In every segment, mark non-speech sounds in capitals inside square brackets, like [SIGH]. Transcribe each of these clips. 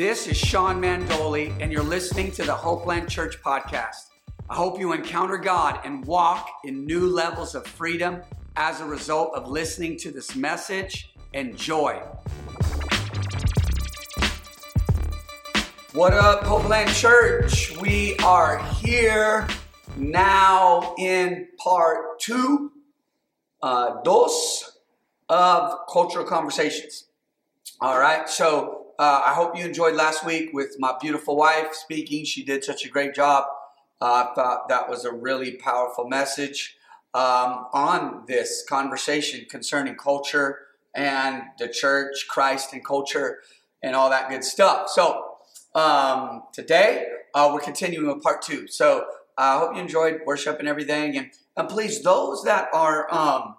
This is Sean Mandoli, and you're listening to the Hopeland Church podcast. I hope you encounter God and walk in new levels of freedom as a result of listening to this message. Enjoy. What up, Hopeland Church? We are here now in part two, uh, dos of cultural conversations. All right, so uh, I hope you enjoyed last week with my beautiful wife speaking. She did such a great job. Uh, I thought that was a really powerful message um, on this conversation concerning culture and the church, Christ, and culture, and all that good stuff. So um, today uh, we're continuing with part two. So I hope you enjoyed worship and everything. And, and please, those that are um,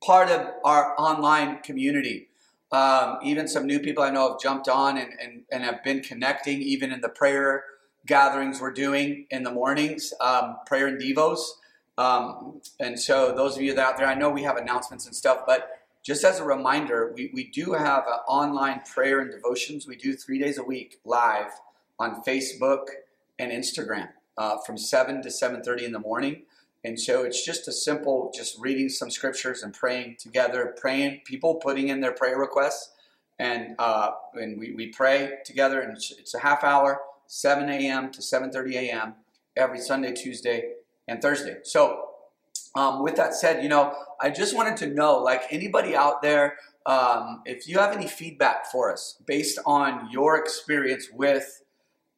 part of our online community, um, even some new people I know have jumped on and, and, and have been connecting, even in the prayer gatherings we're doing in the mornings, um, prayer and devos. Um, and so, those of you that out there, I know we have announcements and stuff, but just as a reminder, we, we do have online prayer and devotions. We do three days a week live on Facebook and Instagram uh, from 7 to 7.30 in the morning. And so it's just a simple, just reading some scriptures and praying together, praying, people putting in their prayer requests. And, uh, and we, we pray together, and it's, a half hour, 7 a.m. to 7.30 a.m. every Sunday, Tuesday, and Thursday. So um, with that said, you know, I just wanted to know, like anybody out there, um, if you have any feedback for us based on your experience with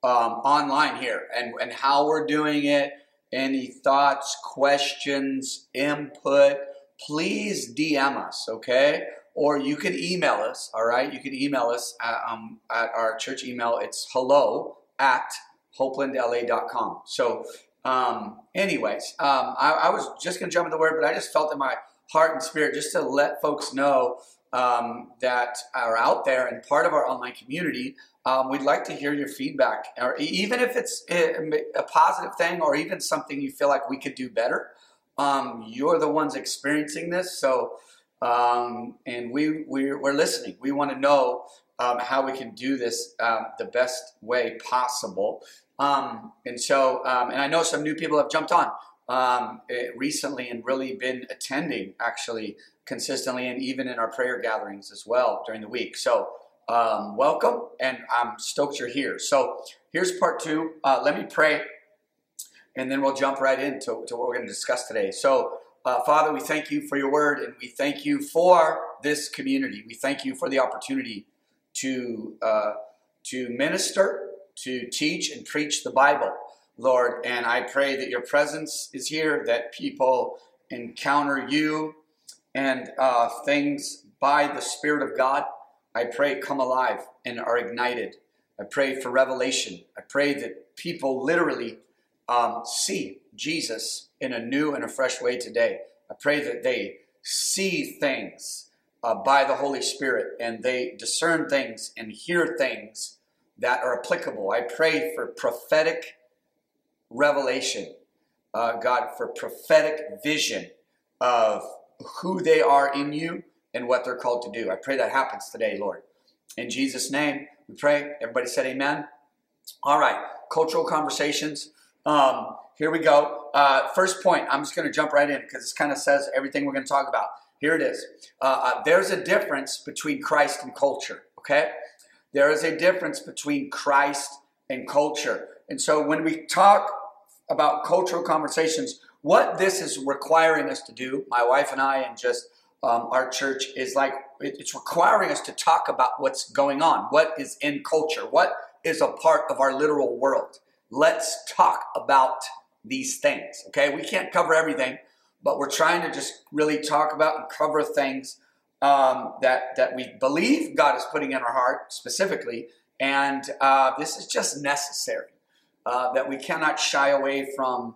um, online here and, and how we're doing it, any thoughts, questions, input, please DM us, okay? Or you can email us, all right? You can email us at, um, at our church email. It's hello at hopelandla.com. So, um, anyways, um, I, I, was just going to jump in the word, but I just felt in my heart and spirit just to let folks know um, that are out there and part of our online community um, we'd like to hear your feedback, or even if it's a, positive thing, or even something you feel like we could do better. Um, you're the ones experiencing this, so um, and we we're, we're, listening. We want to know um, how we can do this uh, the best way possible. Um, and so, um, and I know some new people have jumped on eh, recently and really been attending actually consistently, and even in our prayer gatherings as well during the week. So um, welcome, and I'm stoked you're here. So here's part two. Uh, let me pray, and then we'll jump right into to what we're going to discuss today. So, uh, Father, we thank you for your word, and we thank you for this community. We thank you for the opportunity to uh, to minister, to teach, and preach the Bible, Lord. And I pray that your presence is here, that people encounter you and uh, things by the Spirit of God I pray come alive and are ignited. I pray for revelation. I pray that people literally um, see Jesus in a new and a fresh way today. I pray that they see things uh, by the Holy Spirit and they discern things and hear things that are applicable. I pray for prophetic revelation, uh, God, for prophetic vision of who they are in you and what they're called to do. I pray that happens today, Lord. In Jesus' name, we pray. Everybody said amen. All right, cultural conversations. Um, here we go. Uh, first point, I'm just going to jump right in because this kind of says everything we're going to talk about. Here it is. Uh, uh, there's a difference between Christ and culture, okay? There is a difference between Christ and culture. And so when we talk about cultural conversations, what this is requiring us to do, my wife and I, and just um, our church is like it's requiring us to talk about what's going on, what is in culture, what is a part of our literal world. Let's talk about these things. Okay, we can't cover everything, but we're trying to just really talk about and cover things um, that that we believe God is putting in our heart specifically, and uh, this is just necessary. Uh, that we cannot shy away from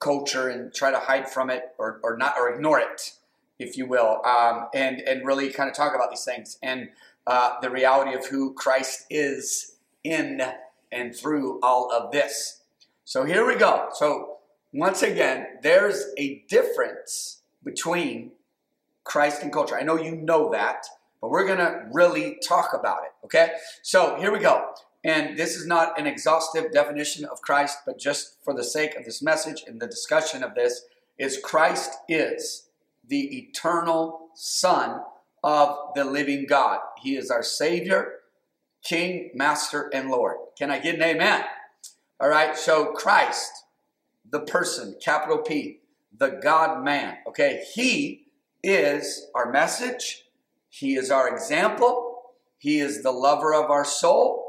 culture and try to hide from it or, or not or ignore it if you will, um, and and really kind of talk about these things and uh, the reality of who Christ is in and through all of this. So here we go. So once again, there's a difference between Christ and culture. I know you know that, but we're gonna really talk about it. Okay. So here we go. And this is not an exhaustive definition of Christ, but just for the sake of this message and the discussion of this, is Christ is the eternal Son of the living God. He is our Savior, King, Master, and Lord. Can I get an amen? All right, so Christ, the person, capital P, the God man, okay, He is our message, He is our example, He is the lover of our soul,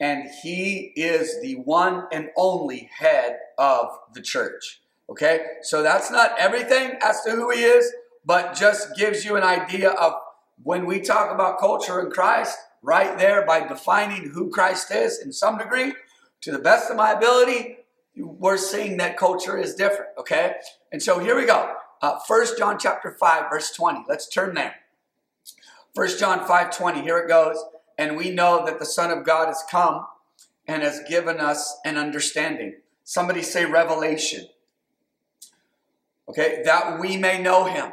and He is the one and only head of the church. Okay, so that's not everything as to who He is, but just gives you an idea of when we talk about culture in Christ, right there by defining who Christ is in some degree, to the best of my ability, we're seeing that culture is different, okay? And so here we go. Uh, 1 John chapter 5, verse 20. Let's turn there. 1 John 5, 20. Here it goes. And we know that the Son of God has come and has given us an understanding. Somebody say revelation. Okay, that we may know him.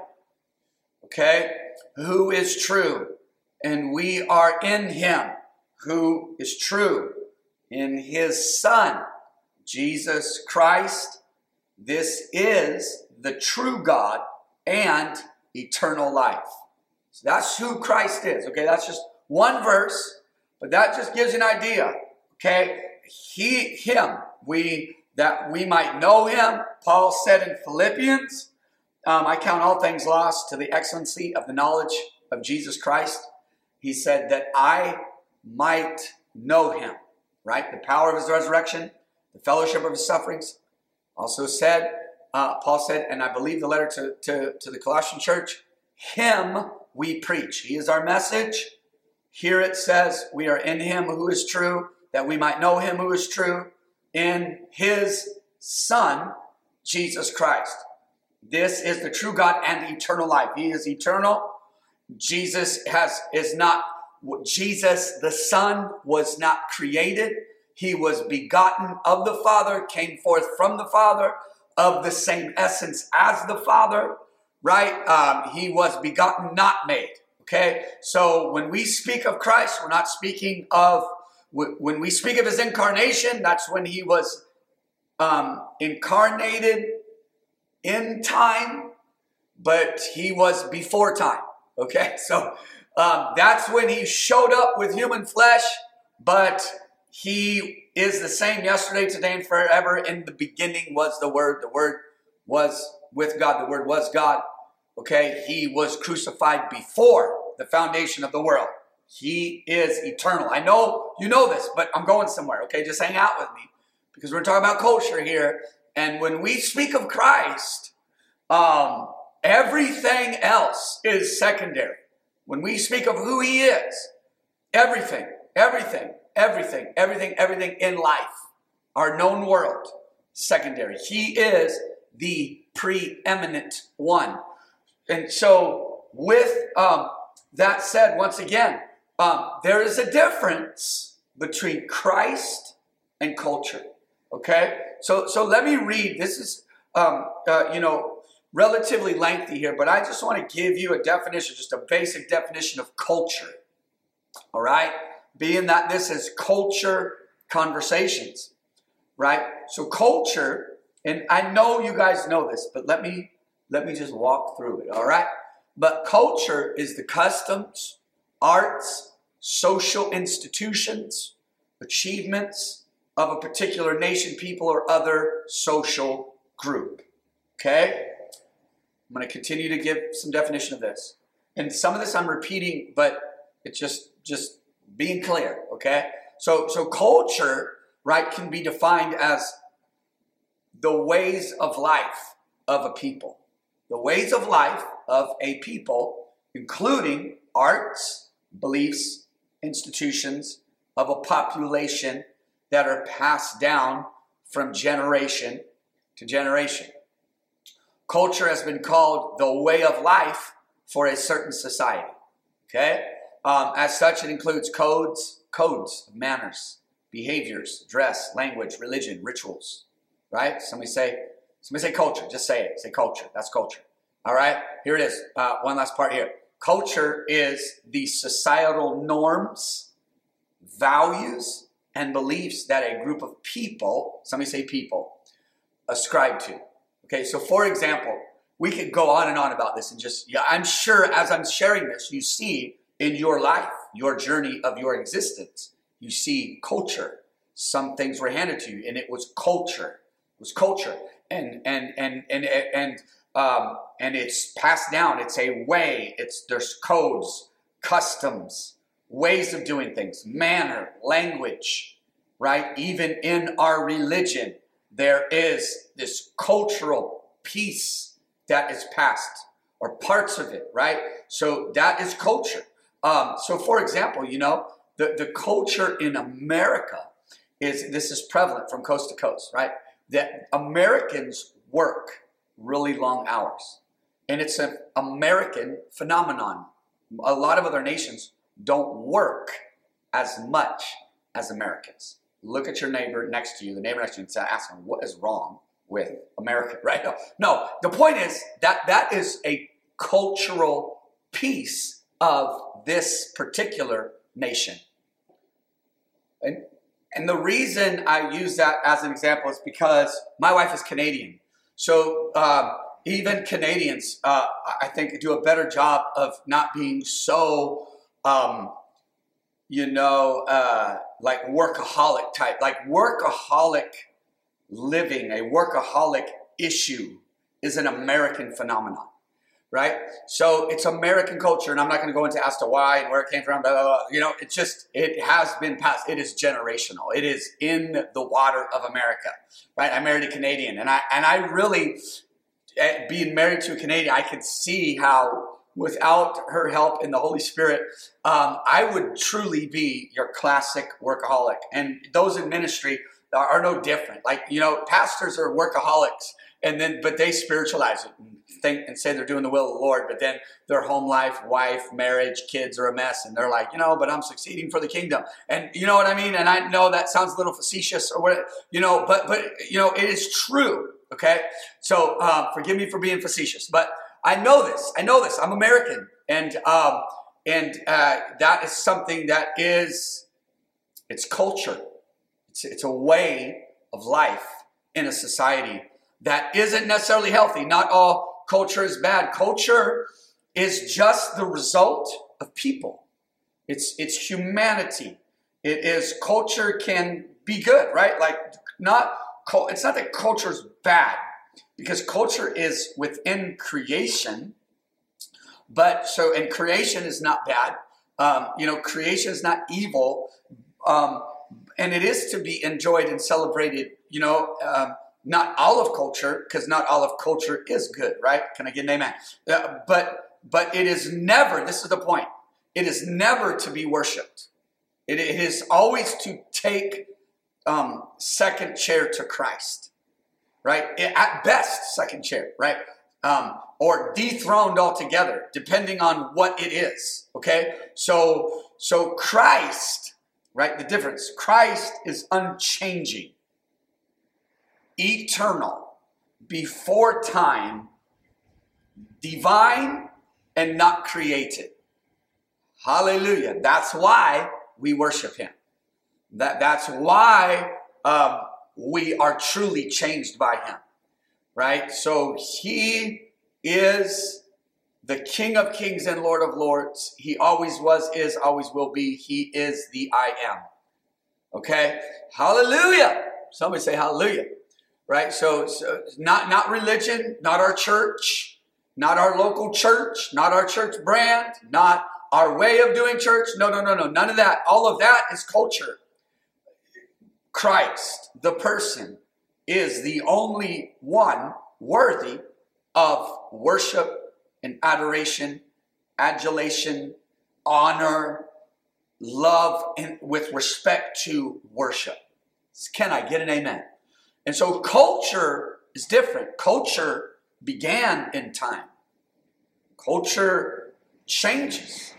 Okay, who is true. And we are in him who is true in his Son, Jesus Christ. This is the true God and eternal life. So that's who Christ is. Okay, that's just one verse, but that just gives you an idea. Okay, he, him, we that we might know him. Paul said in Philippians, um, I count all things lost to the excellency of the knowledge of Jesus Christ. He said that I might know him right? The power of his resurrection, the fellowship of his sufferings. Also said, uh, Paul said, and I believe the letter to, to, to the Colossian church, him we preach. He is our message. Here it says, we are in him who is true, that we might know him who is true, in his Son, Jesus Christ. This is the true God and eternal life. He is eternal. Jesus has is not Jesus, the Son, was not created. He was begotten of the Father, came forth from the Father, of the same essence as the Father, right? Um, he was begotten, not made. Okay? So when we speak of Christ, we're not speaking of, when we speak of his incarnation, that's when he was um, incarnated in time, but he was before time. Okay? [LAUGHS] So um, that's when he showed up with human flesh, but he is the same yesterday, today, and forever. In the beginning was the Word. The Word was with God. The Word was God. Okay, he was crucified before the foundation of the world. He is eternal. I know you know this, but I'm going somewhere. Okay, just hang out with me because we're talking about culture here. And when we speak of Christ, um, everything else is secondary. When we speak of who He is, everything, everything, everything, everything, everything in life, our known world, secondary. He is the preeminent one. And so, with um, that said, once again, um, there is a difference between Christ and culture. Okay, so so let me read. This is um, uh, you know relatively lengthy here, but I just want to give you a definition, just a basic definition of culture. All right? Being that this is culture conversations, right? So culture, and I know you guys know this, but let me let me just walk through it, all right? But culture is the customs, arts, social institutions, achievements of a particular nation, people, or other social group. Okay? I'm going to continue to give some definition of this. And some of this I'm repeating, but it's just just being clear, okay? So so culture, right, can be defined as the ways of life of a people. The ways of life of a people, including arts, beliefs, institutions of a population that are passed down from generation to generation. Culture has been called the way of life for a certain society. Okay? Um, as such, it includes codes, codes, manners, behaviors, dress, language, religion, rituals. Right? Somebody say, somebody say culture. Just say it. Say culture. That's culture. All right? Here it is. Uh, one last part here. Culture is the societal norms, values, and beliefs that a group of people, somebody say people, ascribe to. Okay, so for example, we could go on and on about this and just, yeah, I'm sure as I'm sharing this, you see in your life, your journey of your existence, you see culture. Some things were handed to you, and it was culture. It was culture, and and and and and um, and it's passed down. It's a way. It's there's codes, customs, ways of doing things, manner, language, right? Even in our religion, there is this cultural piece that is passed or parts of it, right? So that is culture. Um, so, for example, you know, the, the culture in America is this is prevalent from coast to coast, right? That Americans work really long hours. And it's an American phenomenon. A lot of other nations don't work as much as Americans. Look at your neighbor next to you, the neighbor next to you, and ask them, what is wrong with America, [LAUGHS] right? No, no, the point is that that is a cultural piece of this particular nation. And, and the reason I use that as an example is because my wife is Canadian. So um, even Canadians, uh, I think, do a better job of not being so, um, you know, uh, like workaholic type, like workaholic living, a workaholic issue is an American phenomenon right? So it's American culture, and I'm not going to go into as to why and where it came from. Blah, blah, blah. You know, it just it has been passed. It is generational. It is in the water of America, right? I married a Canadian, and I and I really, eh, being married to a Canadian, I could see how without her help and the Holy Spirit, um, I would truly be your classic workaholic. And those in ministry are, are no different. Like you know, pastors are workaholics, and then but they spiritualize it and think and say they're doing the will of the Lord, but then their home life, wife, marriage, kids are a mess, and they're like, you know, but I'm succeeding for the kingdom, and you know what I mean. And I know that sounds a little facetious or what, you know, but but you know, it is true. Okay, so um, forgive me for being facetious, but I know this. I know this. I'm American, and um, and uh, that is something that is it's culture. It's it's a way of life in a society that isn't necessarily healthy. Not all culture is bad. Culture is just the result of people. It's it's humanity. It is culture can be good, right? Like not it's not that culture is bad because culture is within creation. But so and creation is not bad. Um, you know, creation is not evil, um, and it is to be enjoyed and celebrated. You know, um, not all of culture, because not all of culture is good, right? Can I get an amen? Uh, but but it is never. This is the point. It is never to be worshipped. it, it is always to take um, second chair to Christ, right? It, at best, second chair, right? Um, or dethroned altogether, depending on what it is. Okay, so so Christ, right? The difference. Christ is unchanging eternal, before time, divine, and not created. Hallelujah. That's why we worship him. That, that's why um, we are truly changed by him. Right? So he is the King of Kings and Lord of Lords. He always was, is, always will be. He is the I am. Okay? Hallelujah. Somebody say hallelujah right? So, so not not religion, not our church, not our local church, not our church brand, not our way of doing church. No, no, no, no, none of that. All of that is culture. Christ, the person, is the only one worthy of worship and adoration, adulation, honor, love, and with respect to worship. Can I get an amen? And so culture is different. Culture began in time. Culture changes.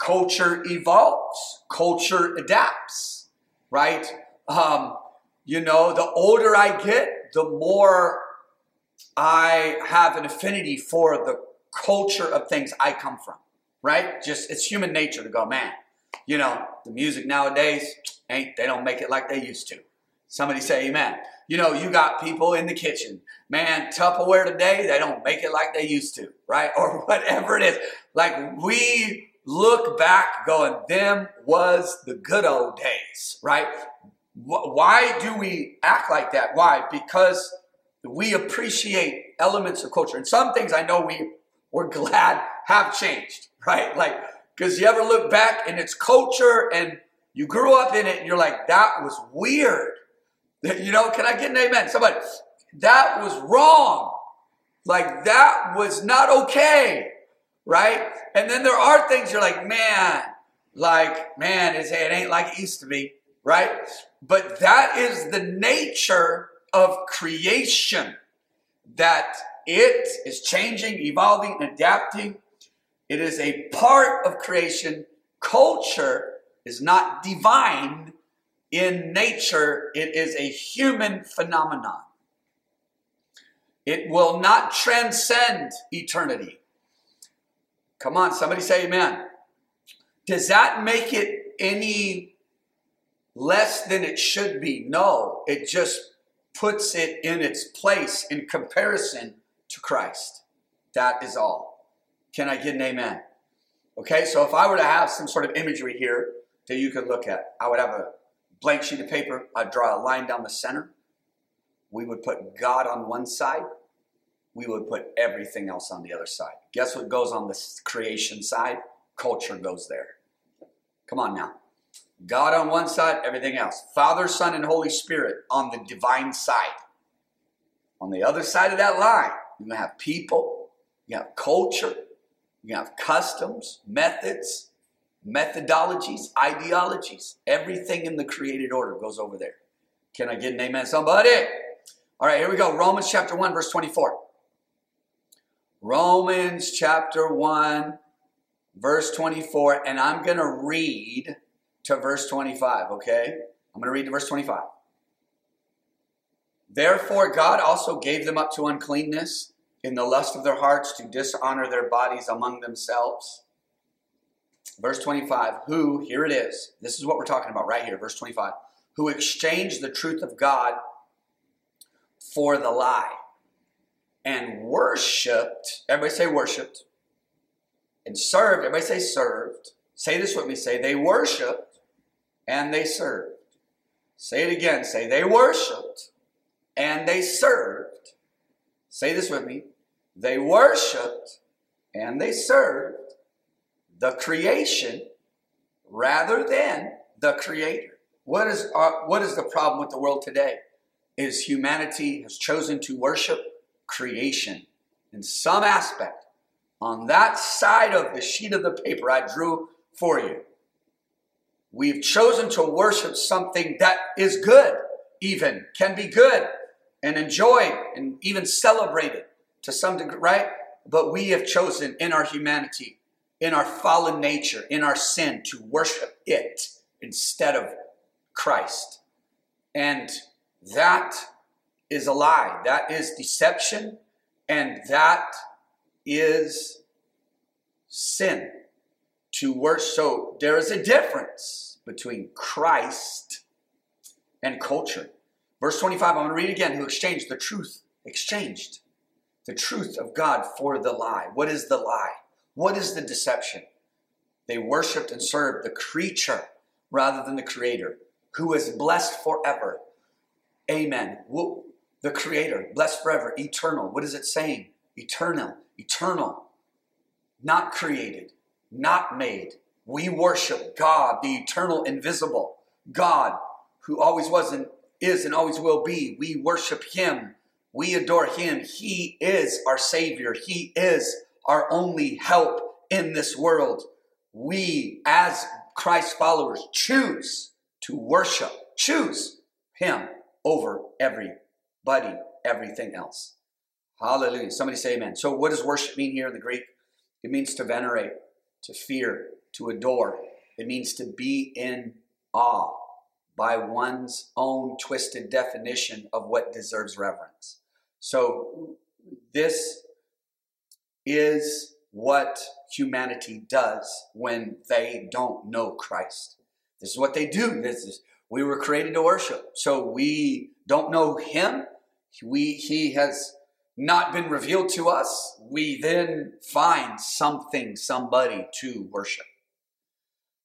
Culture evolves. Culture adapts, right? Um, you know, the older I get, the more I have an affinity for the culture of things I come from, right? Just it's human nature to go, man, you know, the music nowadays, ain't they don't make it like they used to. Somebody say amen. You know, you got people in the kitchen. Man, Tupperware today, they don't make it like they used to, right? [LAUGHS] Or whatever it is. Like we look back going, them was the good old days, right? Why do we act like that? Why? Because we appreciate elements of culture. And some things I know we, we're glad have changed, [LAUGHS] right? Like, because you ever look back and it's culture and you grew up in it and you're like, that was weird. You know, can I get an amen? Somebody, that was wrong. Like, that was not okay, right? And then there are things you're like, man, like, man, it ain't like it used to be, right? But that is the nature of creation that it is changing, evolving, adapting. It is a part of creation. Culture is not divine in nature, it is a human phenomenon. It will not transcend eternity. Come on, somebody say amen. Does that make it any less than it should be? No, it just puts it in its place in comparison to Christ. That is all. Can I get an amen? Okay, so if I were to have some sort of imagery here that you could look at, I would have a blank sheet of paper. I'd draw a line down the center. We would put God on one side. We would put everything else on the other side. Guess what goes on the creation side? Culture goes there. Come on now. God on one side, everything else. Father, Son, and Holy Spirit on the divine side. On the other side of that line, you have people, you have culture, you have customs, methods, methodologies, ideologies. Everything in the created order goes over there. Can I get an amen, somebody? All right, here we go. Romans chapter 1, verse 24. Romans chapter 1, verse 24, and I'm going to read to verse 25, okay? I'm going to read to verse 25. Therefore, God also gave them up to uncleanness in the lust of their hearts to dishonor their bodies among themselves. Verse 25, who, here it is, this is what we're talking about right here, verse 25, who exchanged the truth of God for the lie and worshiped, everybody say worshiped, and served, everybody say served. Say this with me, say they worshiped and they served. Say it again, say they worshiped and they served. Say this with me, they worshiped and they served the creation rather than the creator. What is, our, what is the problem with the world today? Is humanity has chosen to worship creation in some aspect. On that side of the sheet of the paper I drew for you, we've chosen to worship something that is good, even can be good and enjoyed and even celebrated to some degree, right? But we have chosen in our humanity in our fallen nature, in our sin, to worship it instead of Christ. And that is a lie. That is deception. And that is sin to worship. So there is a difference between Christ and culture. Verse 25, I'm going to read again. Who exchanged the truth, exchanged the truth of God for the lie. What is the lie? What is the deception? They worshiped and served the creature rather than the creator, who is blessed forever. Amen. The creator, blessed forever, eternal. What is it saying? Eternal, eternal, not created, not made. We worship God, the eternal, invisible God who always was and is and always will be. We worship Him. We adore Him. He is our Savior. He is our only help in this world. We, as Christ followers, choose to worship, choose Him over everybody, everything else. Hallelujah. Somebody say amen. So, what does worship mean here in the Greek? It means to venerate, to fear, to adore. It means to be in awe by one's own twisted definition of what deserves reverence. So, this is what humanity does when they don't know Christ. This is what they do. This is We were created to worship. So we don't know him. We, he has not been revealed to us. We then find something, somebody to worship.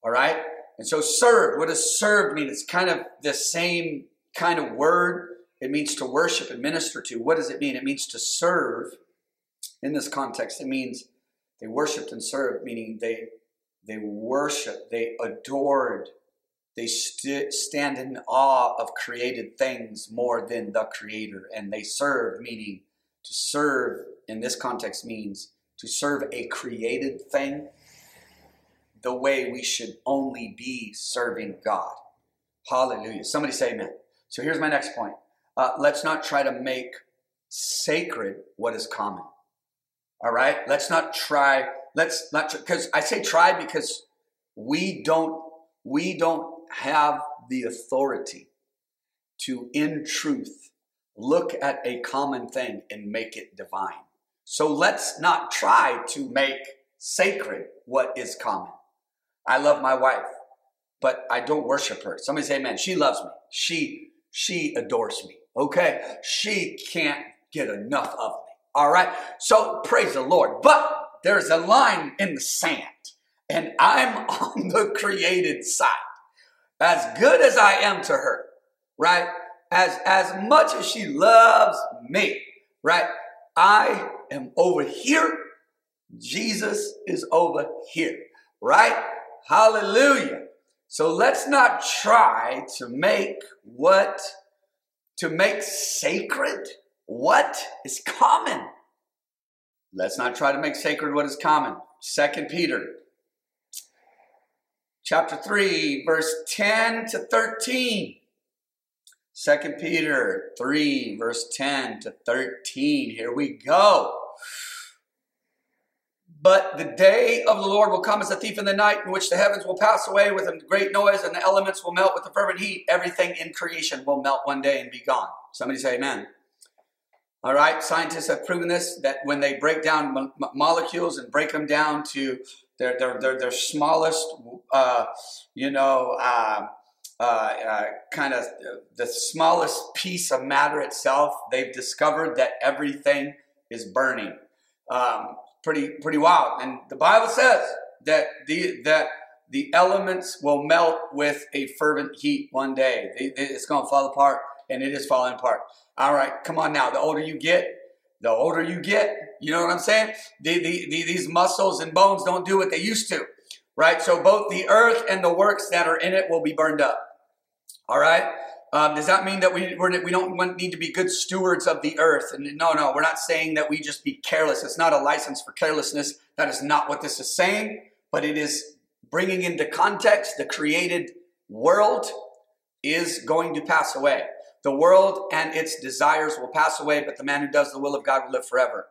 All right? And so served, what does served mean? It's kind of the same kind of word. It means to worship and minister to. What does it mean? It means to serve. In this context, it means they worshiped and served, meaning they they worship, they adored, they st- stand in awe of created things more than the creator, and they serve, meaning to serve in this context means to serve a created thing the way we should only be serving God. Hallelujah. Somebody say amen. So here's my next point. Uh, let's not try to make sacred what is common. All right? Let's not try, let's not, because I say try because we don't, we don't have the authority to, in truth, look at a common thing and make it divine. So let's not try to make sacred what is common. I love my wife, but I don't worship her. Somebody say amen. She loves me. She she adores me. Okay? She can't get enough of. All right? So praise the Lord. But there's a line in the sand, and I'm [LAUGHS] on the created side. As good as I am to her, right? As as much as she loves me, right? I am over here. Jesus is over here, right? Hallelujah. So let's not try to make what, to make sacred what is common. Let's not try to make sacred what is common. Second Peter chapter 3 verse 10 to 13. Second Peter 3 verse 10 to 13. Here we go. But the day of the Lord will come as a thief in the night, in which the heavens will pass away with a great noise, and the elements will melt with a fervent heat. Everything in creation will melt one day and be gone. Somebody say amen. All right, scientists have proven this that when they break down mo- molecules and break them down to their their their, their smallest, uh, you know, uh, uh, uh kind of the smallest piece of matter itself, they've discovered that everything is burning. Um, pretty pretty wild. And the Bible says that the that the elements will melt with a fervent heat one day. It's going to fall apart, and it is falling apart. All right, come on now. The older you get, the older you get. You know what I'm saying? The, the, the, these muscles and bones don't do what they used to, right? So both the earth and the works that are in it will be burned up. All right. Um, does that mean that we we're, we don't want, need to be good stewards of the earth? And no, no, we're not saying that we just be careless. It's not a license for carelessness. That is not what this is saying. But it is bringing into context the created world is going to pass away. The world and its desires will pass away, but the man who does the will of God will live forever.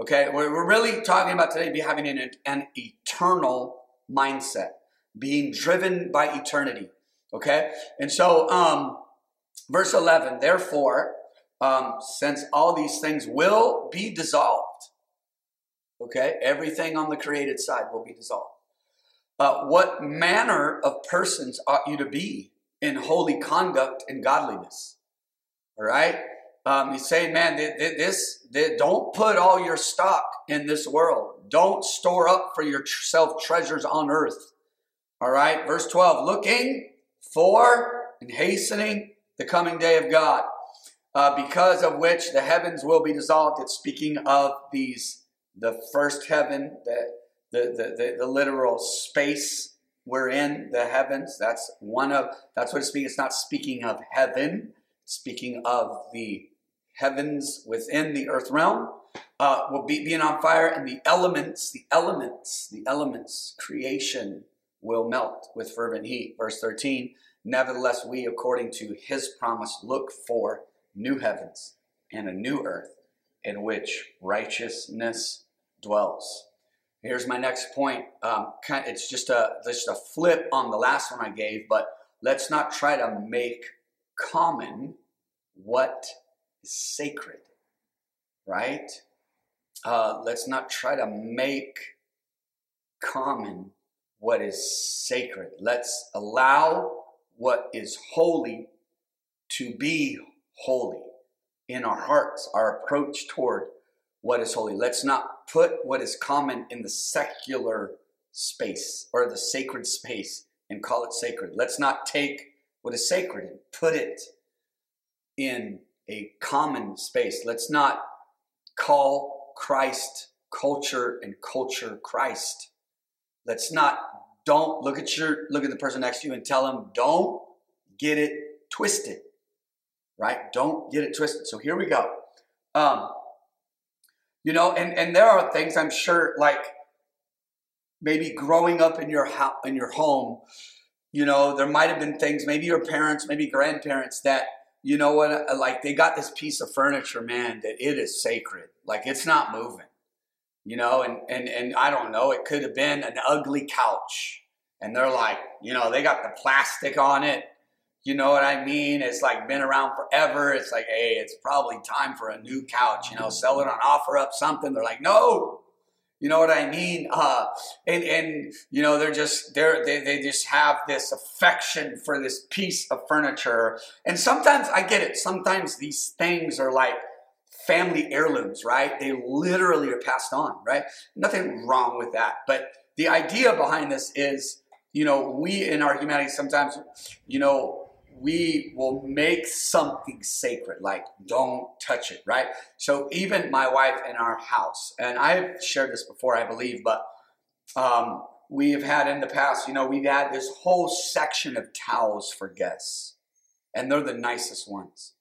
Okay, we're, really talking about today be having an, an eternal mindset, being driven by eternity. Okay, and so um, Verse 11, therefore, um, since all these things will be dissolved, okay, everything on the created side will be dissolved. Uh, what manner of persons ought you to be in holy conduct and godliness? All right? Um, saying, man, this, this, don't put all your stock in this world. Don't store up for yourself treasures on earth. All right? Verse 12, looking for and hastening the coming day of God, uh, because of which the heavens will be dissolved. It's speaking of these, the first heaven, the, the, the, the, the literal space we're in, the heavens. That's one of, that's what it's speaking. It's not speaking of heaven, speaking of the heavens within the earth realm. Uh, will be being on fire, and the elements, the elements, the elements, creation will melt with fervent heat. Verse 13 Nevertheless, we, according to his promise, look for new heavens and a new earth in which righteousness dwells. Here's my next point. Um, it's just a just a flip on the last one I gave, but let's not try to make common what is sacred, right? Uh, let's not try to make common what is sacred. Let's allow what is holy to be holy in our hearts, our approach toward what is holy. Let's not put what is common in the secular space or the sacred space and call it sacred. Let's not take what is sacred and put it in a common space. Let's not call Christ culture and culture Christ. Let's not don't look at your look at the person next to you and tell them don't get it twisted. Right? Don't get it twisted. So here we go. Um, you know, and and there are things I'm sure like maybe growing up in your house in your home, you know, there might have been things, maybe your parents, maybe grandparents that you know what, uh, like they got this piece of furniture, man, that it is sacred. Like it's not moving. You know, and and and I don't know, it could have been an ugly couch. And they're like, you know, they got the plastic on it. You know what I mean? It's like been around forever. It's like, hey, it's probably time for a new couch, you know, sell it on OfferUp something. They're like, no, you know what I mean? Uh, and and you know they're just they're they they just have this affection for this piece of furniture. And sometimes I get it. Sometimes these things are like family heirlooms, right? They literally are passed on, right? Nothing wrong with that. But the idea behind this is, you know, we in our humanity sometimes, you know, we will make something sacred, like don't touch it, right? So even my wife in our house, and I've shared this before, I believe, but um, we have had in the past, you know, we've had this whole section of towels for guests, and they're the nicest ones.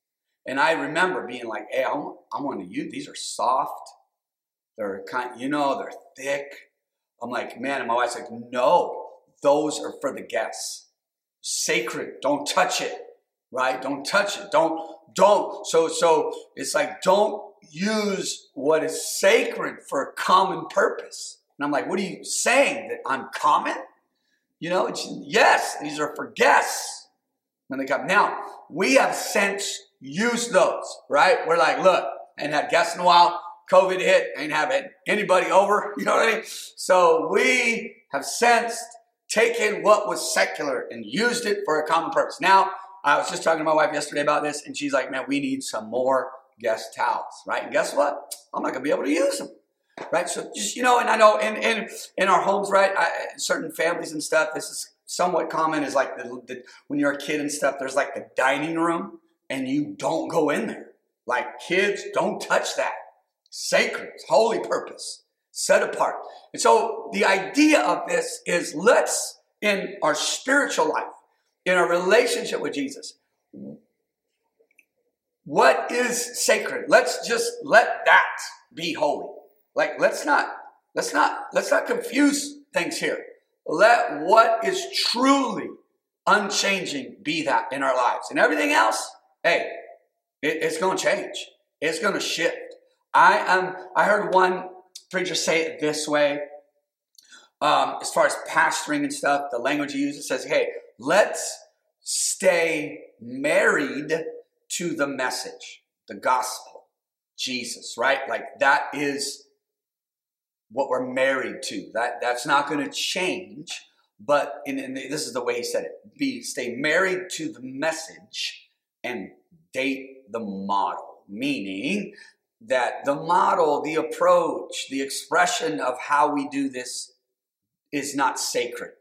And I remember being like, "Hey, I want, I to use these. Are soft. They're kind, you know, they're thick." I'm like, "Man," and my wife's like, "No, those are for the guests." Sacred. Don't touch it, right? Don't touch it. Don't, don't. So, so it's like, don't use what is sacred for a common purpose. And I'm like, what are you saying? That I'm common? You know, it's, yes, these are for guests when they come. Now, we have since used those, right? We're like, look, ain't had guests in a while. COVID hit, ain't having anybody over. [LAUGHS] You know what I mean? So we have sensed taken what was secular and used it for a common purpose. Now, I was just talking to my wife yesterday about this, and she's like, man, we need some more guest towels, right? And guess what? I'm not gonna be able to use them, right? So just, you know, and I know in, in, in our homes, right, I, certain families and stuff, this is somewhat common is like the, the, when you're a kid and stuff, there's like the dining room and you don't go in there. Like kids, don't touch that. Sacred, holy purpose set apart. And so the idea of this is let's, in our spiritual life, in our relationship with Jesus, what is sacred? Let's just let that be holy. Like let's not let's not let's not confuse things here. Let what is truly unchanging be that in our lives. And everything else, hey, it, it's to change. It's to shift. I am. I heard one preachers say it this way. Um, as far as pastoring and stuff, the language he uses says, hey, let's stay married to the message, the gospel, Jesus, right? Like that is what we're married to. That that's not going to change. But in, in, this is the way he said it: be stay married to the message and date the model. Meaning that the model, the approach, the expression of how we do this is not sacred.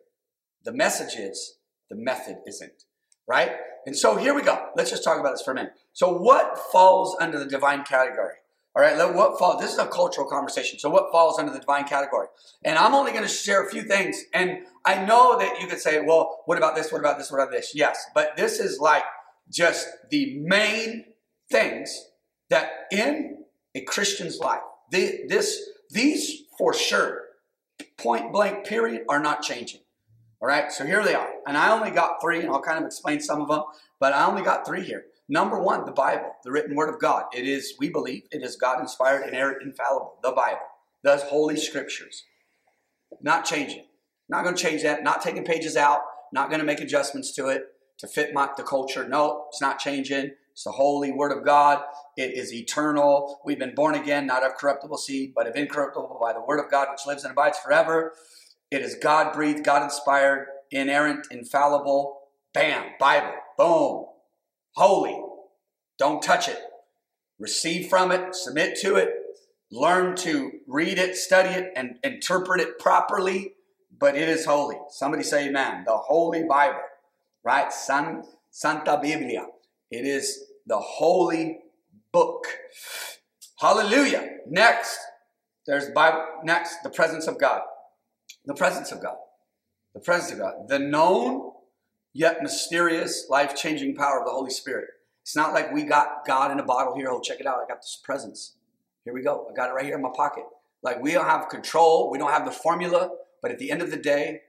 The message is, the method isn't, right? And so here we go. Let's just talk about this for a minute. So, what falls under the divine category? All right, what falls? This is a cultural conversation. So, what falls under the divine category? And I'm only going to share a few things. And I know that you could say, well, what about this? What about this? What about this? Yes, but this is like just the main things that in a Christian's life. The, this, these for sure, point blank period, are not changing. All right, so here they are. And I only got three, and I'll kind of explain some of them, but I only got three here. Number one, the Bible, the written word of God. It is, we believe, it is God inspired, inerrant, infallible. The Bible, the Holy Scriptures. Not changing. Not going to change that. Not taking pages out. Not going to make adjustments to it to fit my, the culture. No, it's not changing. It's the holy word of God. It is eternal. We've been born again, not of corruptible seed, but of incorruptible by the word of God, which lives and abides forever. It is God breathed, God inspired, inerrant, infallible, Bam, Bible, boom, holy. Don't touch it. Receive from it, submit to it, learn to read it, study it, and interpret it properly, but it is holy. Somebody say amen. The Holy Bible, right? San, Santa Biblia. It is the holy book. Hallelujah. Next, there's Bible. Next, the presence of God. The presence of God. The presence of God. The known yet mysterious, life changing power of the Holy Spirit. It's not like we got God in a bottle here. Oh, check it out. I got this presence. Here we go. I got it right here in my pocket. Like we don't have control. We don't have the formula. But at the end of the day,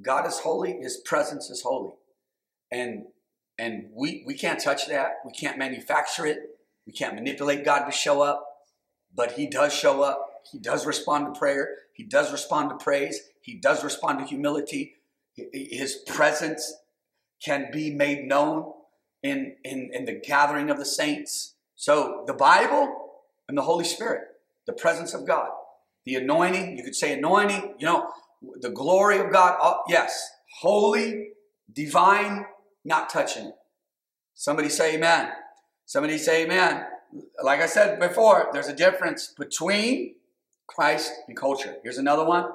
God is holy. His presence is holy. And and we, we can't touch that. We can't manufacture it. We can't manipulate God to show up. But He does show up. He does respond to prayer. He does respond to praise. He does respond to humility. His presence can be made known in, in, in the gathering of the saints. So the Bible and the Holy Spirit, the presence of God, the anointing, you could say anointing, you know, the glory of God, uh, yes, holy, divine, not touching it. Somebody say amen. Somebody say amen. Like I said before, there's a difference between Christ and culture. Here's another one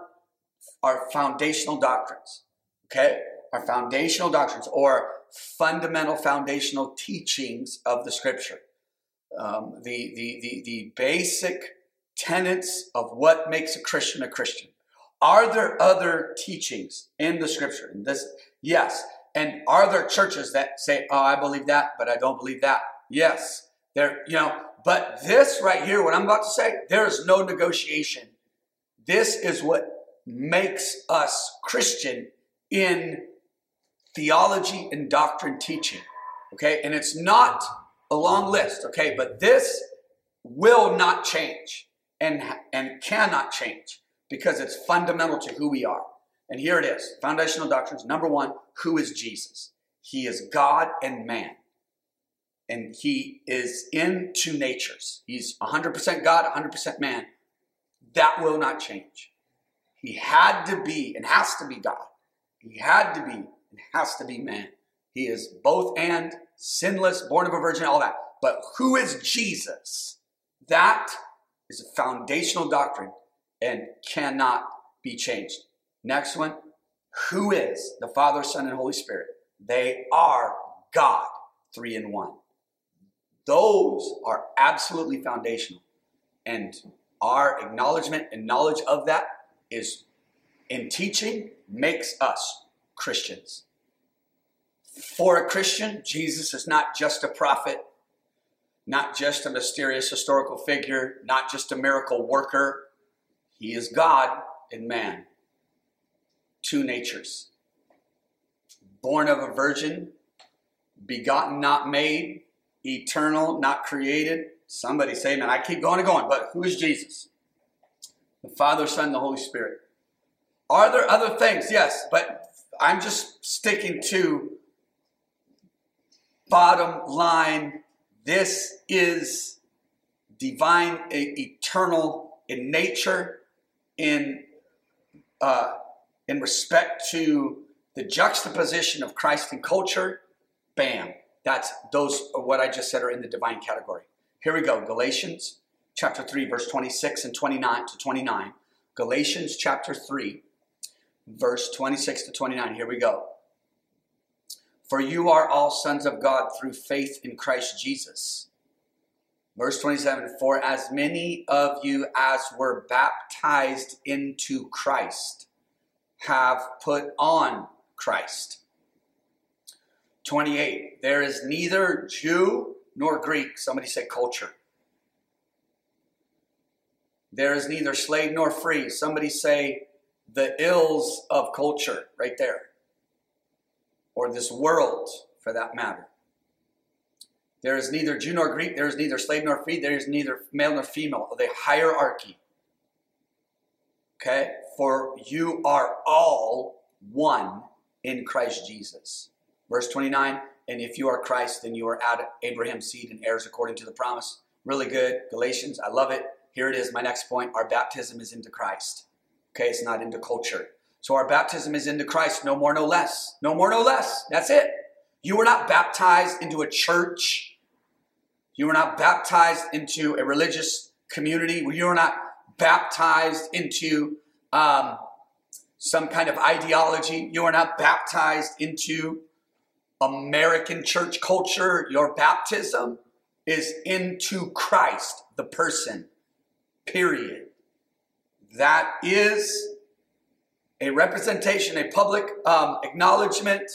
our foundational doctrines. Okay? Our foundational doctrines or fundamental foundational teachings of the scripture. Um, the, the, the, the basic tenets of what makes a Christian a Christian. Are there other teachings in the scripture? And this, yes. And are there churches that say, "Oh, I believe that, but I don't believe that"? Yes, there. You know, but this right here, what I'm about to say, there is no negotiation. This is what makes us Christian in theology and doctrine teaching. Okay, and it's not a long list. Okay, but this will not change and and cannot change because it's fundamental to who we are. And here it is foundational doctrines. Number one, who is Jesus? He is God and man. And he is in two natures. He's 100% God, 100% man. That will not change. He had to be and has to be God. He had to be and has to be man. He is both and, sinless, born of a virgin, all that. But who is Jesus? That is a foundational doctrine and cannot be changed. Next one, who is the Father, Son, and Holy Spirit? They are God, three in one. Those are absolutely foundational. And our acknowledgement and knowledge of that is in teaching makes us Christians. For a Christian, Jesus is not just a prophet, not just a mysterious historical figure, not just a miracle worker. He is God and man two natures born of a virgin, begotten, not made, eternal, not created. Somebody say, man, I keep going and going, but who is Jesus? The Father, Son, the Holy Spirit. Are there other things? Yes, but I'm just sticking to bottom line. This is divine, eternal in nature, in uh, in respect to the juxtaposition of Christ and culture, bam, that's those what I just said are in the divine category. Here we go. Galatians chapter 3, verse 26 and 29 to 29. Galatians chapter 3, verse 26 to 29. Here we go. For you are all sons of God through faith in Christ Jesus. Verse 27 For as many of you as were baptized into Christ have put on Christ. 28. There is neither Jew nor Greek. Somebody say culture. There is neither slave nor free. Somebody say the ills of culture right there. Or this world for that matter. There is neither Jew nor Greek. There is neither slave nor free. There is neither male nor female. The hierarchy. Okay? For you are all one in Christ Jesus. Verse 29 And if you are Christ, then you are out of Abraham's seed and heirs according to the promise. Really good. Galatians, I love it. Here it is, my next point. Our baptism is into Christ. Okay, it's not into culture. So our baptism is into Christ, no more, no less. No more, no less. That's it. You were not baptized into a church. You were not baptized into a religious community. You were not baptized into um, some kind of ideology. You are not baptized into American church culture. Your baptism is into Christ, the person, period. That is a representation, a public um, acknowledgement,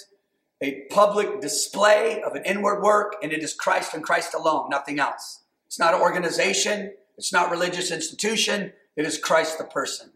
a public display of an inward work, and it is Christ and Christ alone, nothing else. It's not an organization, it's not religious institution, it is Christ the person.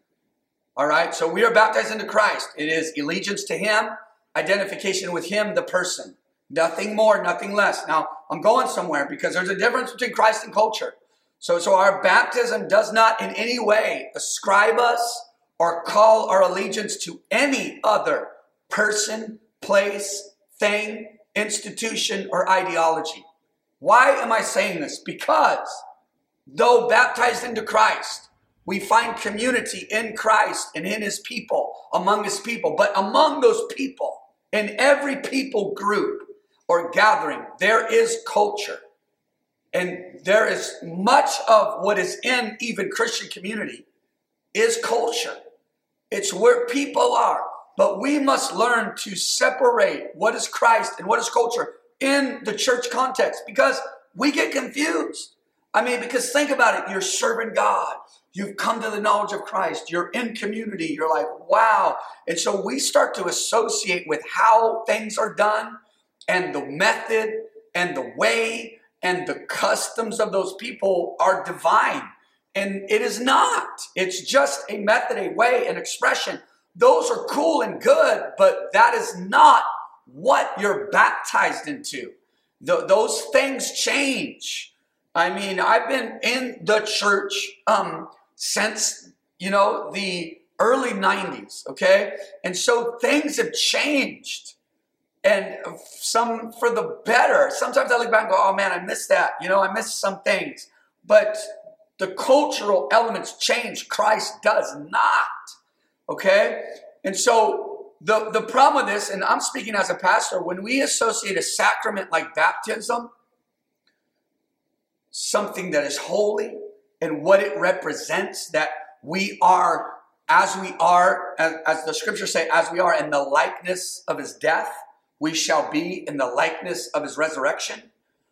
All right, so we are baptized into Christ. It is allegiance to Him, identification with Him, the person. Nothing more, nothing less. Now, I'm going somewhere because there's a difference between Christ and culture. So, so our baptism does not in any way ascribe us or call our allegiance to any other person, place, thing, institution, or ideology. Why am I saying this? Because though baptized into Christ, we find community in Christ and in his people, among his people. But among those people, in every people group or gathering, there is culture. And there is much of what is in even Christian community is culture. It's where people are. But we must learn to separate what is Christ and what is culture in the church context because we get confused. I mean, because think about it, you're serving God. You've come to the knowledge of Christ. You're in community. You're like, wow. And so we start to associate with how things are done and the method and the way and the customs of those people are divine. And it is not. It's just a method, a way, an expression. Those are cool and good, but that is not what you're baptized into. Th- those things change. I mean, I've been in the church um, since, you know, the early 90s, okay? And so things have changed. And some for the better. Sometimes I look back and go, oh man, I missed that. You know, I missed some things. But the cultural elements change. Christ does not. Okay? And so the, the problem with this, and I'm speaking as a pastor, when we associate a sacrament like baptism, something that is holy and what it represents, that we are, as we are, as, as the scriptures say, as we are in the likeness of his death, we shall be in the likeness of his resurrection,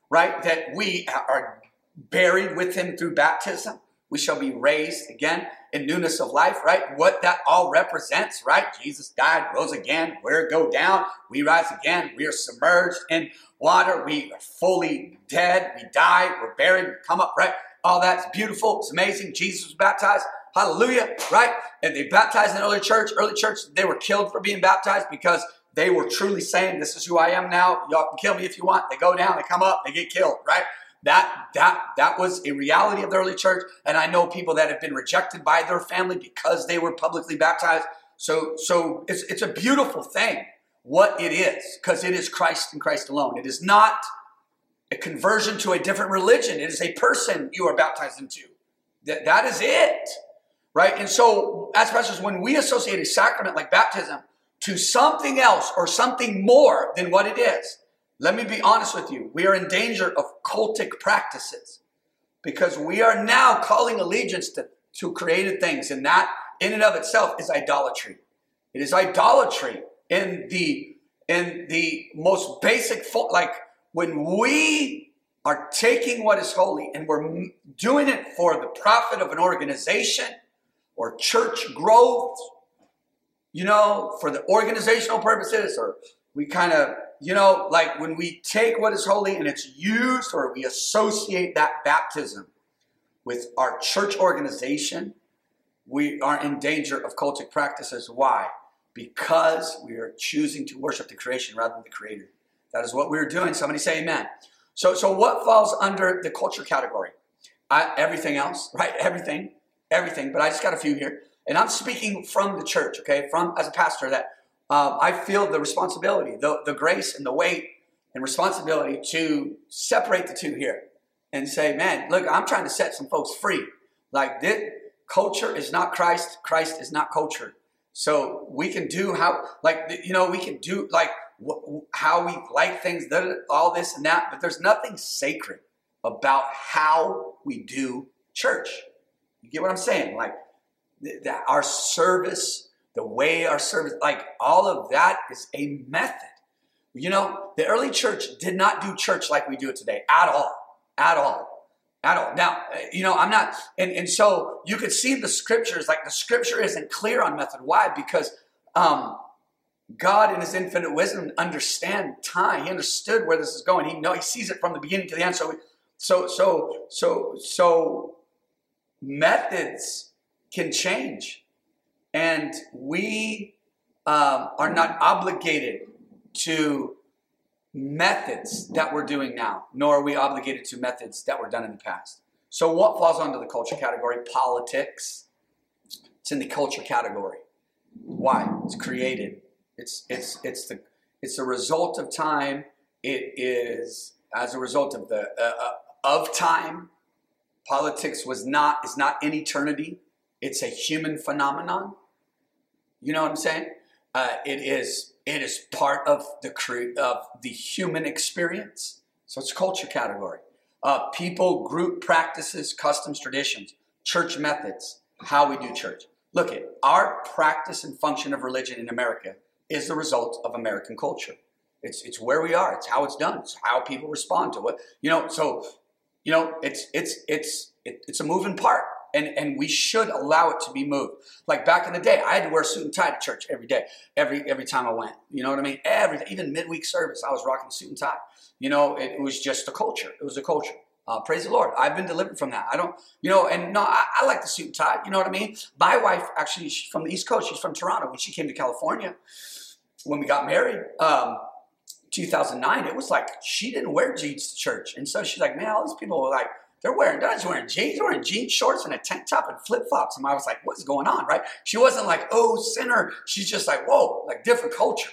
right? That we are buried with him through baptism. We shall be raised again in newness of life, right? What that all represents, right? Jesus died, rose again. We're go down, we rise again. We are submerged in water. We are fully dead. We die. We're buried. We come up, right? All that's beautiful. It's amazing. Jesus was baptized. Hallelujah, right? And they baptized in the early church. Early church, they were killed for being baptized because they were truly saying, This is who I am now. Y'all can kill me if you want. They go down, they come up, they get killed, right? That that that was a reality of the early church, and I know people that have been rejected by their family because they were publicly baptized. So so it's it's a beautiful thing what it is because it is Christ and Christ alone. It is not a conversion to a different religion. It is a person you are baptized into. That that is it, right? And so as pastors, when we associate a sacrament like baptism to something else or something more than what it is, let me be honest with you. We are in danger of cultic practices because we are now calling allegiance to, to created things, and that in and of itself is idolatry. It is idolatry in the in the most basic like when we are taking what is holy and we're doing it for the profit of an organization or church growth, you know, for the organizational purposes, or we kind of you know, like when we take what is holy and it's used or we associate that baptism with our church organization, we are in danger of cultic practices. Why? Because we are choosing to worship the creation rather than the creator. That is what we were doing. Somebody say amen. So, so what falls under the culture category? I, everything else, right? Everything, everything. But I just got a few here. And I'm speaking from the church, okay? From as a pastor that um, I feel the responsibility, the, the grace and the weight and responsibility to separate the two here and say, man, look, I'm trying to set some folks free. Like this culture is not Christ, Christ is not culture. So we can do how, like, you know, we can do, like, wh- how we like things, all this and that, but there's nothing sacred about how we do church. You get what I'm saying? Like that our service, the way our service, like all of that is a method. You know, the early church did not do church like we do it today at all, at all, at all. Now, you know, I'm not, and, and so you could see the scriptures, like the scripture isn't clear on method. Why? Because um, God in his infinite wisdom understand time. He understood where this is going. He know he sees it from the beginning to the end. So so so so so methods can change. And we um, are not obligated to methods that we're doing now, nor are we obligated to methods that were done in the past. So, what falls under the culture category? Politics. It's in the culture category. Why? It's created. It's it's it's the it's a result of time. It is as a result of the uh, uh, of time. Politics was not is not in eternity. It's a human phenomenon. You know what I'm saying? Uh, it is it is part of the cre- of the human experience. So it's culture category. Uh, people, group practices, customs, traditions, church methods, how we do church. Look at our practice and function of religion in America is the result of American culture. It's it's where we are. It's how it's done. It's how people respond to it. You know, so you know, it's it's it's it, it's a moving part and and we should allow it to be moved. Like back in the day, I had to wear a suit and tie to church every day, every every time I went. You know what I mean? Every even midweek service, I was rocking a suit and tie. You know, it, it was just a culture. It was a culture. Uh, praise the Lord. I've been delivered from that. I don't, you know, and no, I, I like the suit and tie. You know what I mean? My wife, actually, she's from the East Coast. She's from Toronto. When she came to California, when we got married, um, 2009, it was like she didn't wear jeans to church. And so she's like, man, all these people were like, they're wearing, they're not wearing jeans, they're wearing jean shorts and a tank top and flip flops. And I was like, what's going on, right? She wasn't like, oh, sinner. She's just like, whoa, like different culture.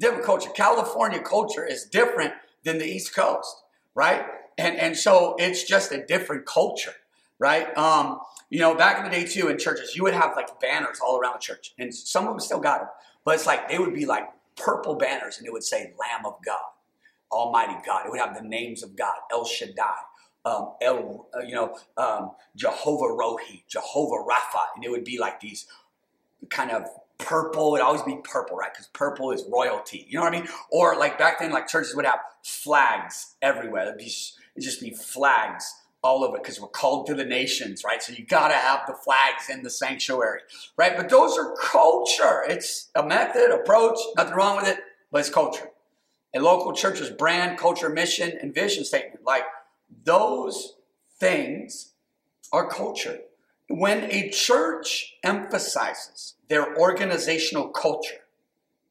Different culture. California culture is different than the East Coast, right? And, and so it's just a different culture, right? Um, you know, back in the day too, in churches, you would have like banners all around the church, and some of them still got them, but it's like they would be like purple banners, and it would say Lamb of God, Almighty God. It would have the names of God, El Shaddai, um, El, uh, you know, um, Jehovah Rohi, Jehovah Rapha, and it would be like these kind of purple. It'd always be purple, right? Because purple is royalty. You know what I mean? Or like back then, like churches would have flags everywhere. Just be flags all over because we're called to the nations, right? So you got to have the flags in the sanctuary, right? But those are culture. It's a method, approach, nothing wrong with it, but it's culture. A local church's brand, culture, mission, and vision statement, like those things are culture. When a church emphasizes their organizational culture,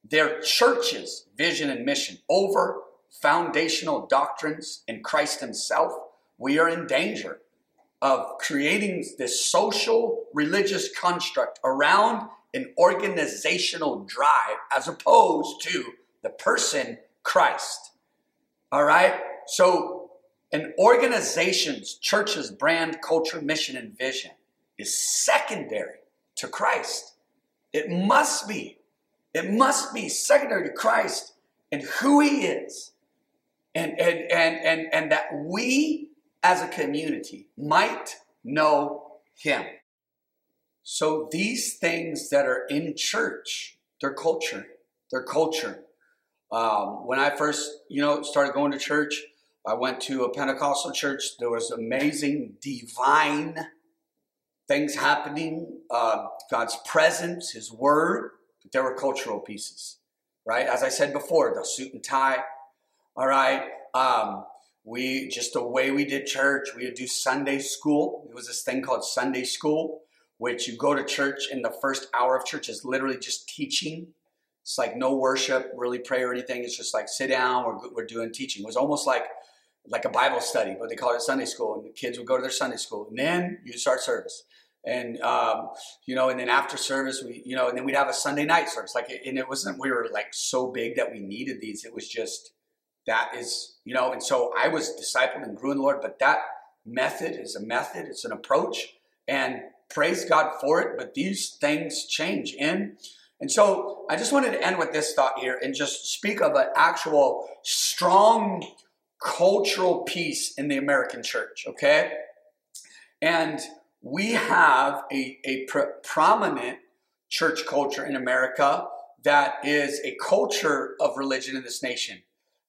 their church's vision and mission over foundational doctrines in Christ Himself, we are in danger of creating this social religious construct around an organizational drive as opposed to the person Christ. All right? So, an organization's, church's brand, culture, mission, and vision is secondary to Christ. It must be. It must be secondary to Christ and who he is. And, and, and, and, and that we as a community might know him. So these things that are in church, their culture, their culture. Um, when I first, you know, started going to church, I went to a Pentecostal church. There was amazing, divine things happening, uh, God's presence, His Word. But there were cultural pieces, right? As I said before, the suit and tie. All right. Um, we just the way we did church we would do sunday school. It was this thing called sunday school which you go to church and the first hour of church is literally just teaching. It's like no worship really pray or anything. It's just like sit down we're, we're doing teaching. It was almost like like a bible study but they called it sunday school and the kids would go to their sunday school and then you start service. And um, you know and then after service we you know and then we'd have a sunday night service. Like and it wasn't we were like so big that we needed these. It was just that is, you know, and so I was discipled and grew in the Lord, but that method is a method, it's an approach, and praise God for it. But these things change in And so I just wanted to end with this thought here and just speak of an actual strong cultural piece in the American church, okay? And we have a, a pr- prominent church culture in America that is a culture of religion in this nation.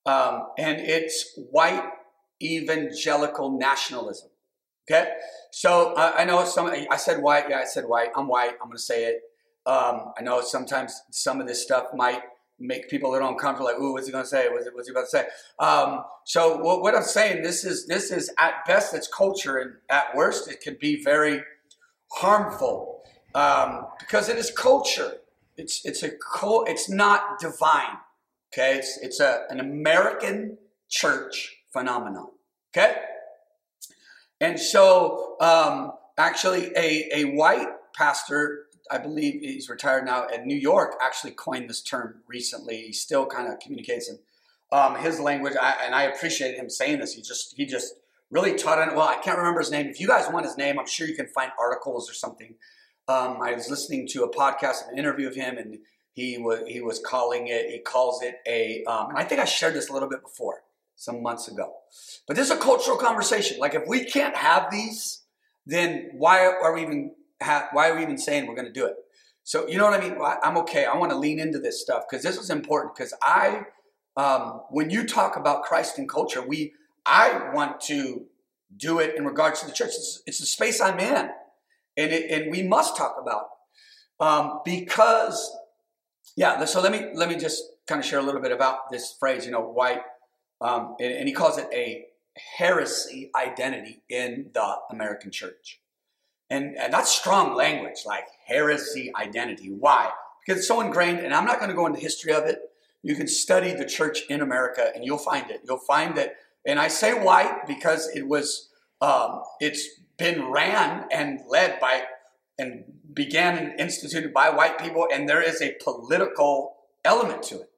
Um, and it's white evangelical nationalism. Okay? So uh, I know some, I said white. Yeah, I said white. I'm white. I'm to say it. Um, I know sometimes some of this stuff might make people a little uncomfortable. Like, ooh, what's he to say? What's, he, what's he about to say? Um, so what, what I'm saying, this is this is at best it's culture, and at worst it can be very harmful um, because it is culture. It's it's a it's not divine. Okay, it's it's a an American church phenomenon. Okay, and so um, actually a a white pastor I believe he's retired now in New York, actually coined this term recently. He still kind of communicates in um, his language, I, and I appreciate him saying this. He just he just really taught it. Well, I can't remember his name. If you guys want his name, I'm sure you can find articles or something. Um, I was listening to a podcast, an interview of him, and he was he was calling it. He calls it a. Um, I think I shared this a little bit before, some months ago. But this is a cultural conversation. Like if we can't have these, then why are we even ha- why are we even saying we're going to do it? So you know what I mean? I'm okay. I want to lean into this stuff because this is important. Because I, um, when you talk about Christ and culture, we, I want to do it in regards to the church. It's, it's the space I'm in, and it, and we must talk about um, because, yeah. So let me let me just kind of share a little bit about this phrase. You know, white, um, and, and he calls it a heresy identity in the American church. And, and that's strong language, like heresy identity. Why? Because it's so ingrained, and I'm not going to go into the history of it. You can study the church in America and you'll find it. You'll find that, and I say white because it was, um, it's been ran and led by, and began and instituted by white people, and there is a political element to it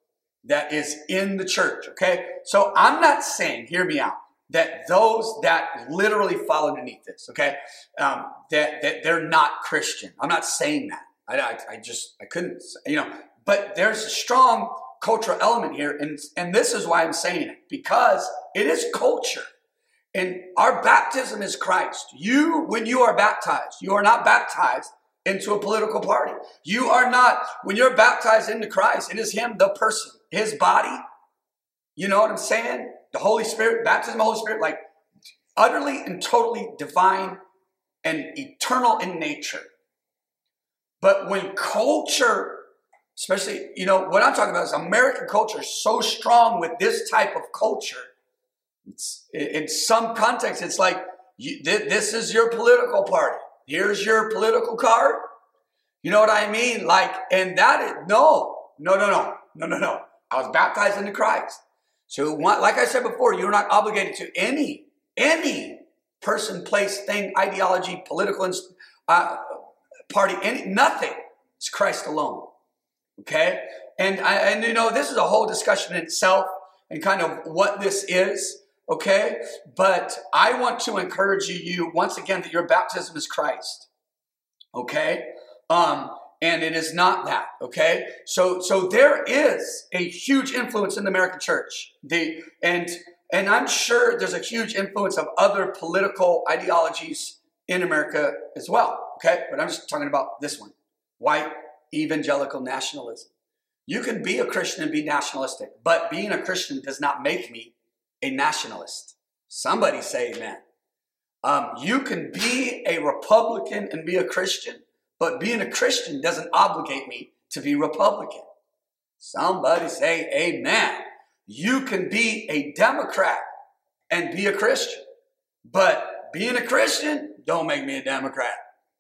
that is in the church, okay? So I'm not saying, hear me out that those that literally fall underneath this, okay, um, that, that they're not Christian. I'm not saying that. I, I, I, just, I couldn't, you know, but there's a strong cultural element here. And, and this is why I'm saying it, because it is culture. And our baptism is Christ. You, when you are baptized, you are not baptized into a political party. You are not, when you're baptized into Christ, it is Him, the person, His body. You know what I'm saying? the Holy Spirit, baptism of the Holy Spirit, like utterly and totally divine and eternal in nature. But when culture, especially, you know, what I'm talking about is American culture so strong with this type of culture. It's, in some context, it's like you, this is your political party. Here's your political card. You know what I mean? Like, and that is, no, no, no, no, no, no, no. I was baptized into Christ. So, like I said before, you're not obligated to any, any person, place, thing, ideology, political uh, party, any, nothing. It's Christ alone. Okay? And, I, and you know, this is a whole discussion in itself and kind of what this is. Okay? But I want to encourage you, you once again, that your baptism is Christ. Okay? Um, and it is not that okay so so there is a huge influence in the american church the and and i'm sure there's a huge influence of other political ideologies in america as well okay but i'm just talking about this one white evangelical nationalism you can be a christian and be nationalistic but being a christian does not make me a nationalist somebody say amen um, you can be a republican and be a christian but being a Christian doesn't obligate me to be Republican. Somebody say amen. You can be a Democrat and be a Christian. But being a Christian don't make me a Democrat.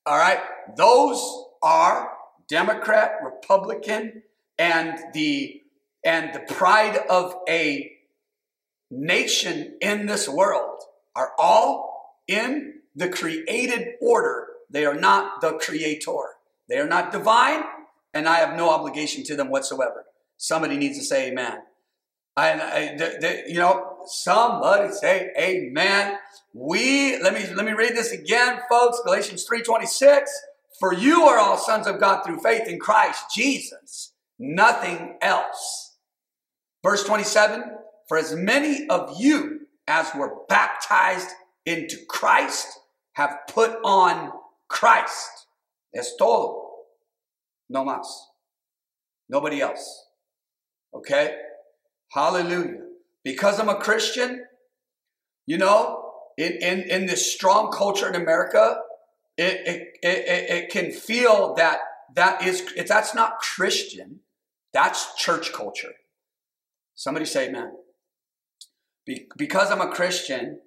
All right? Those are Democrat, Republican, and the and the pride of a nation in this world are all in the created order they are not the creator. They are not divine, and I have no obligation to them whatsoever. Somebody needs to say amen. And I, the, the, you know, somebody say amen. We let me let me read this again, folks. Galatians 3:26. For you are all sons of God through faith in Christ Jesus, nothing else. Verse 27 For as many of you as were baptized into Christ have put on Christ. Es todo. No más. Nobody else. Okay? Hallelujah. Because I'm a Christian, you know, in, in, in this strong culture in America, it, it, it, it can feel that that is if that's not Christian. That's church culture. Somebody say amen. Be, because I'm a Christian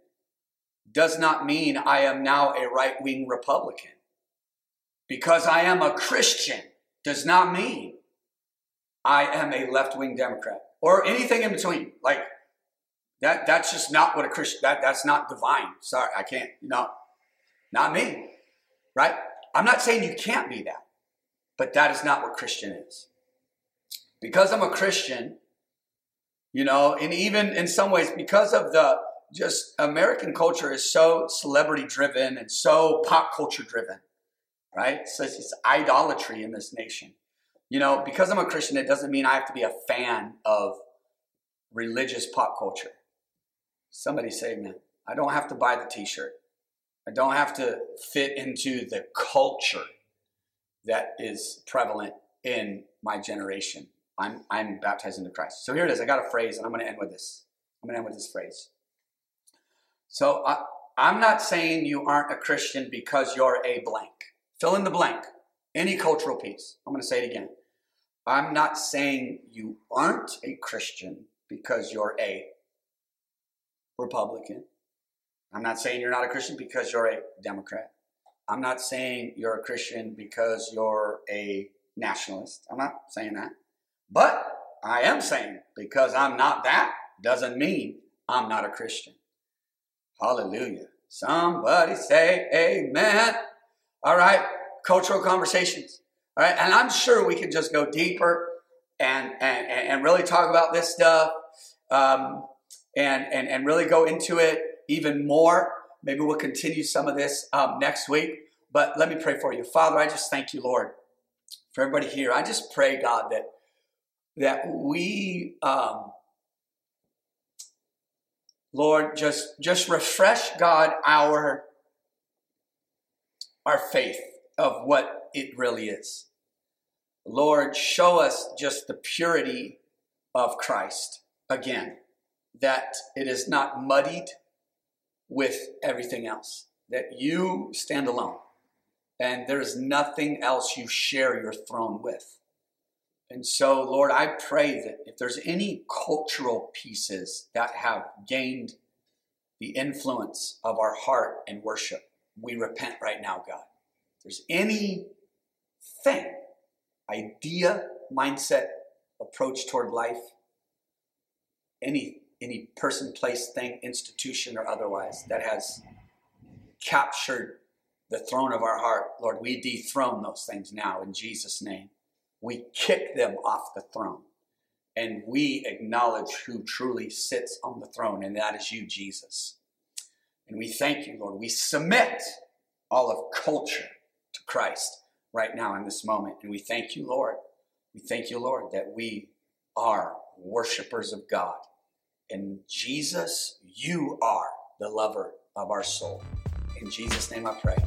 does not mean I am now a right wing Republican. Because I am a Christian does not mean I am a left wing Democrat or anything in between. Like that, that's just not what a Christian, that, that's not divine. Sorry, I can't, no, not me, right? I'm not saying you can't be that, but that is not what Christian is. Because I'm a Christian, you know, and even in some ways, because of the just American culture is so celebrity driven and so pop culture driven, right? So it's, it's idolatry in this nation. You know, because I'm a Christian, it doesn't mean I have to be a fan of religious pop culture. Somebody say amen. I don't have to buy the t shirt. I don't have to fit into the culture that is prevalent in my generation. I'm, I'm baptized into Christ. So here it is. I got a phrase, and I'm going to end with this. I'm going to end with this phrase. So I, I'm not saying you aren't a Christian because you're a blank. Fill in the blank. Any cultural piece. I'm going to say it again. I'm not saying you aren't a Christian because you're a Republican. I'm not saying you're not a Christian because you're a Democrat. I'm not saying you're a Christian because you're a nationalist. I'm not saying that. But I am saying because I'm not that doesn't mean I'm not a Christian. Hallelujah. Somebody say amen. All right, cultural conversations. All right, and I'm sure we can just go deeper and and, and really talk about this stuff um, and, and, and really go into it even more. Maybe we'll continue some of this um, next week. But let me pray for you. Father, I just thank you, Lord, for everybody here. I just pray, God, that that we um, Lord, just just refresh God our our faith of what it really is. Lord, show us just the purity of Christ again, that it is not muddied with everything else, that you stand alone and there is nothing else you share your throne with. And so, Lord, I pray that if there's any cultural pieces that have gained the influence of our heart and worship, we repent right now, God. If there's any thing, idea, mindset, approach toward life, any any person, place, thing, institution, or otherwise that has captured the throne of our heart, Lord, we dethrone those things now in Jesus' name. We kick them off the throne and we acknowledge who truly sits on the throne, and that is you, Jesus. And we thank you, Lord. We submit all of culture to Christ right now in this moment. And we thank you, Lord. We thank you, Lord, that we are worshipers of God. And Jesus, you are the lover of our soul. In Jesus' name I pray.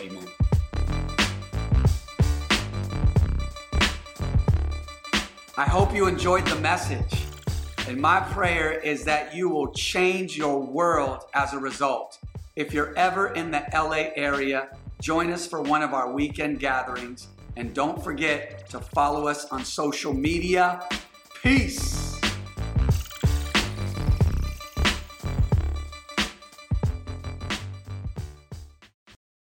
Amen. I hope you enjoyed the message. And my prayer is that you will change your world as a result. If you're ever in the LA area, join us for one of our weekend gatherings. And don't forget to follow us on social media. Peace.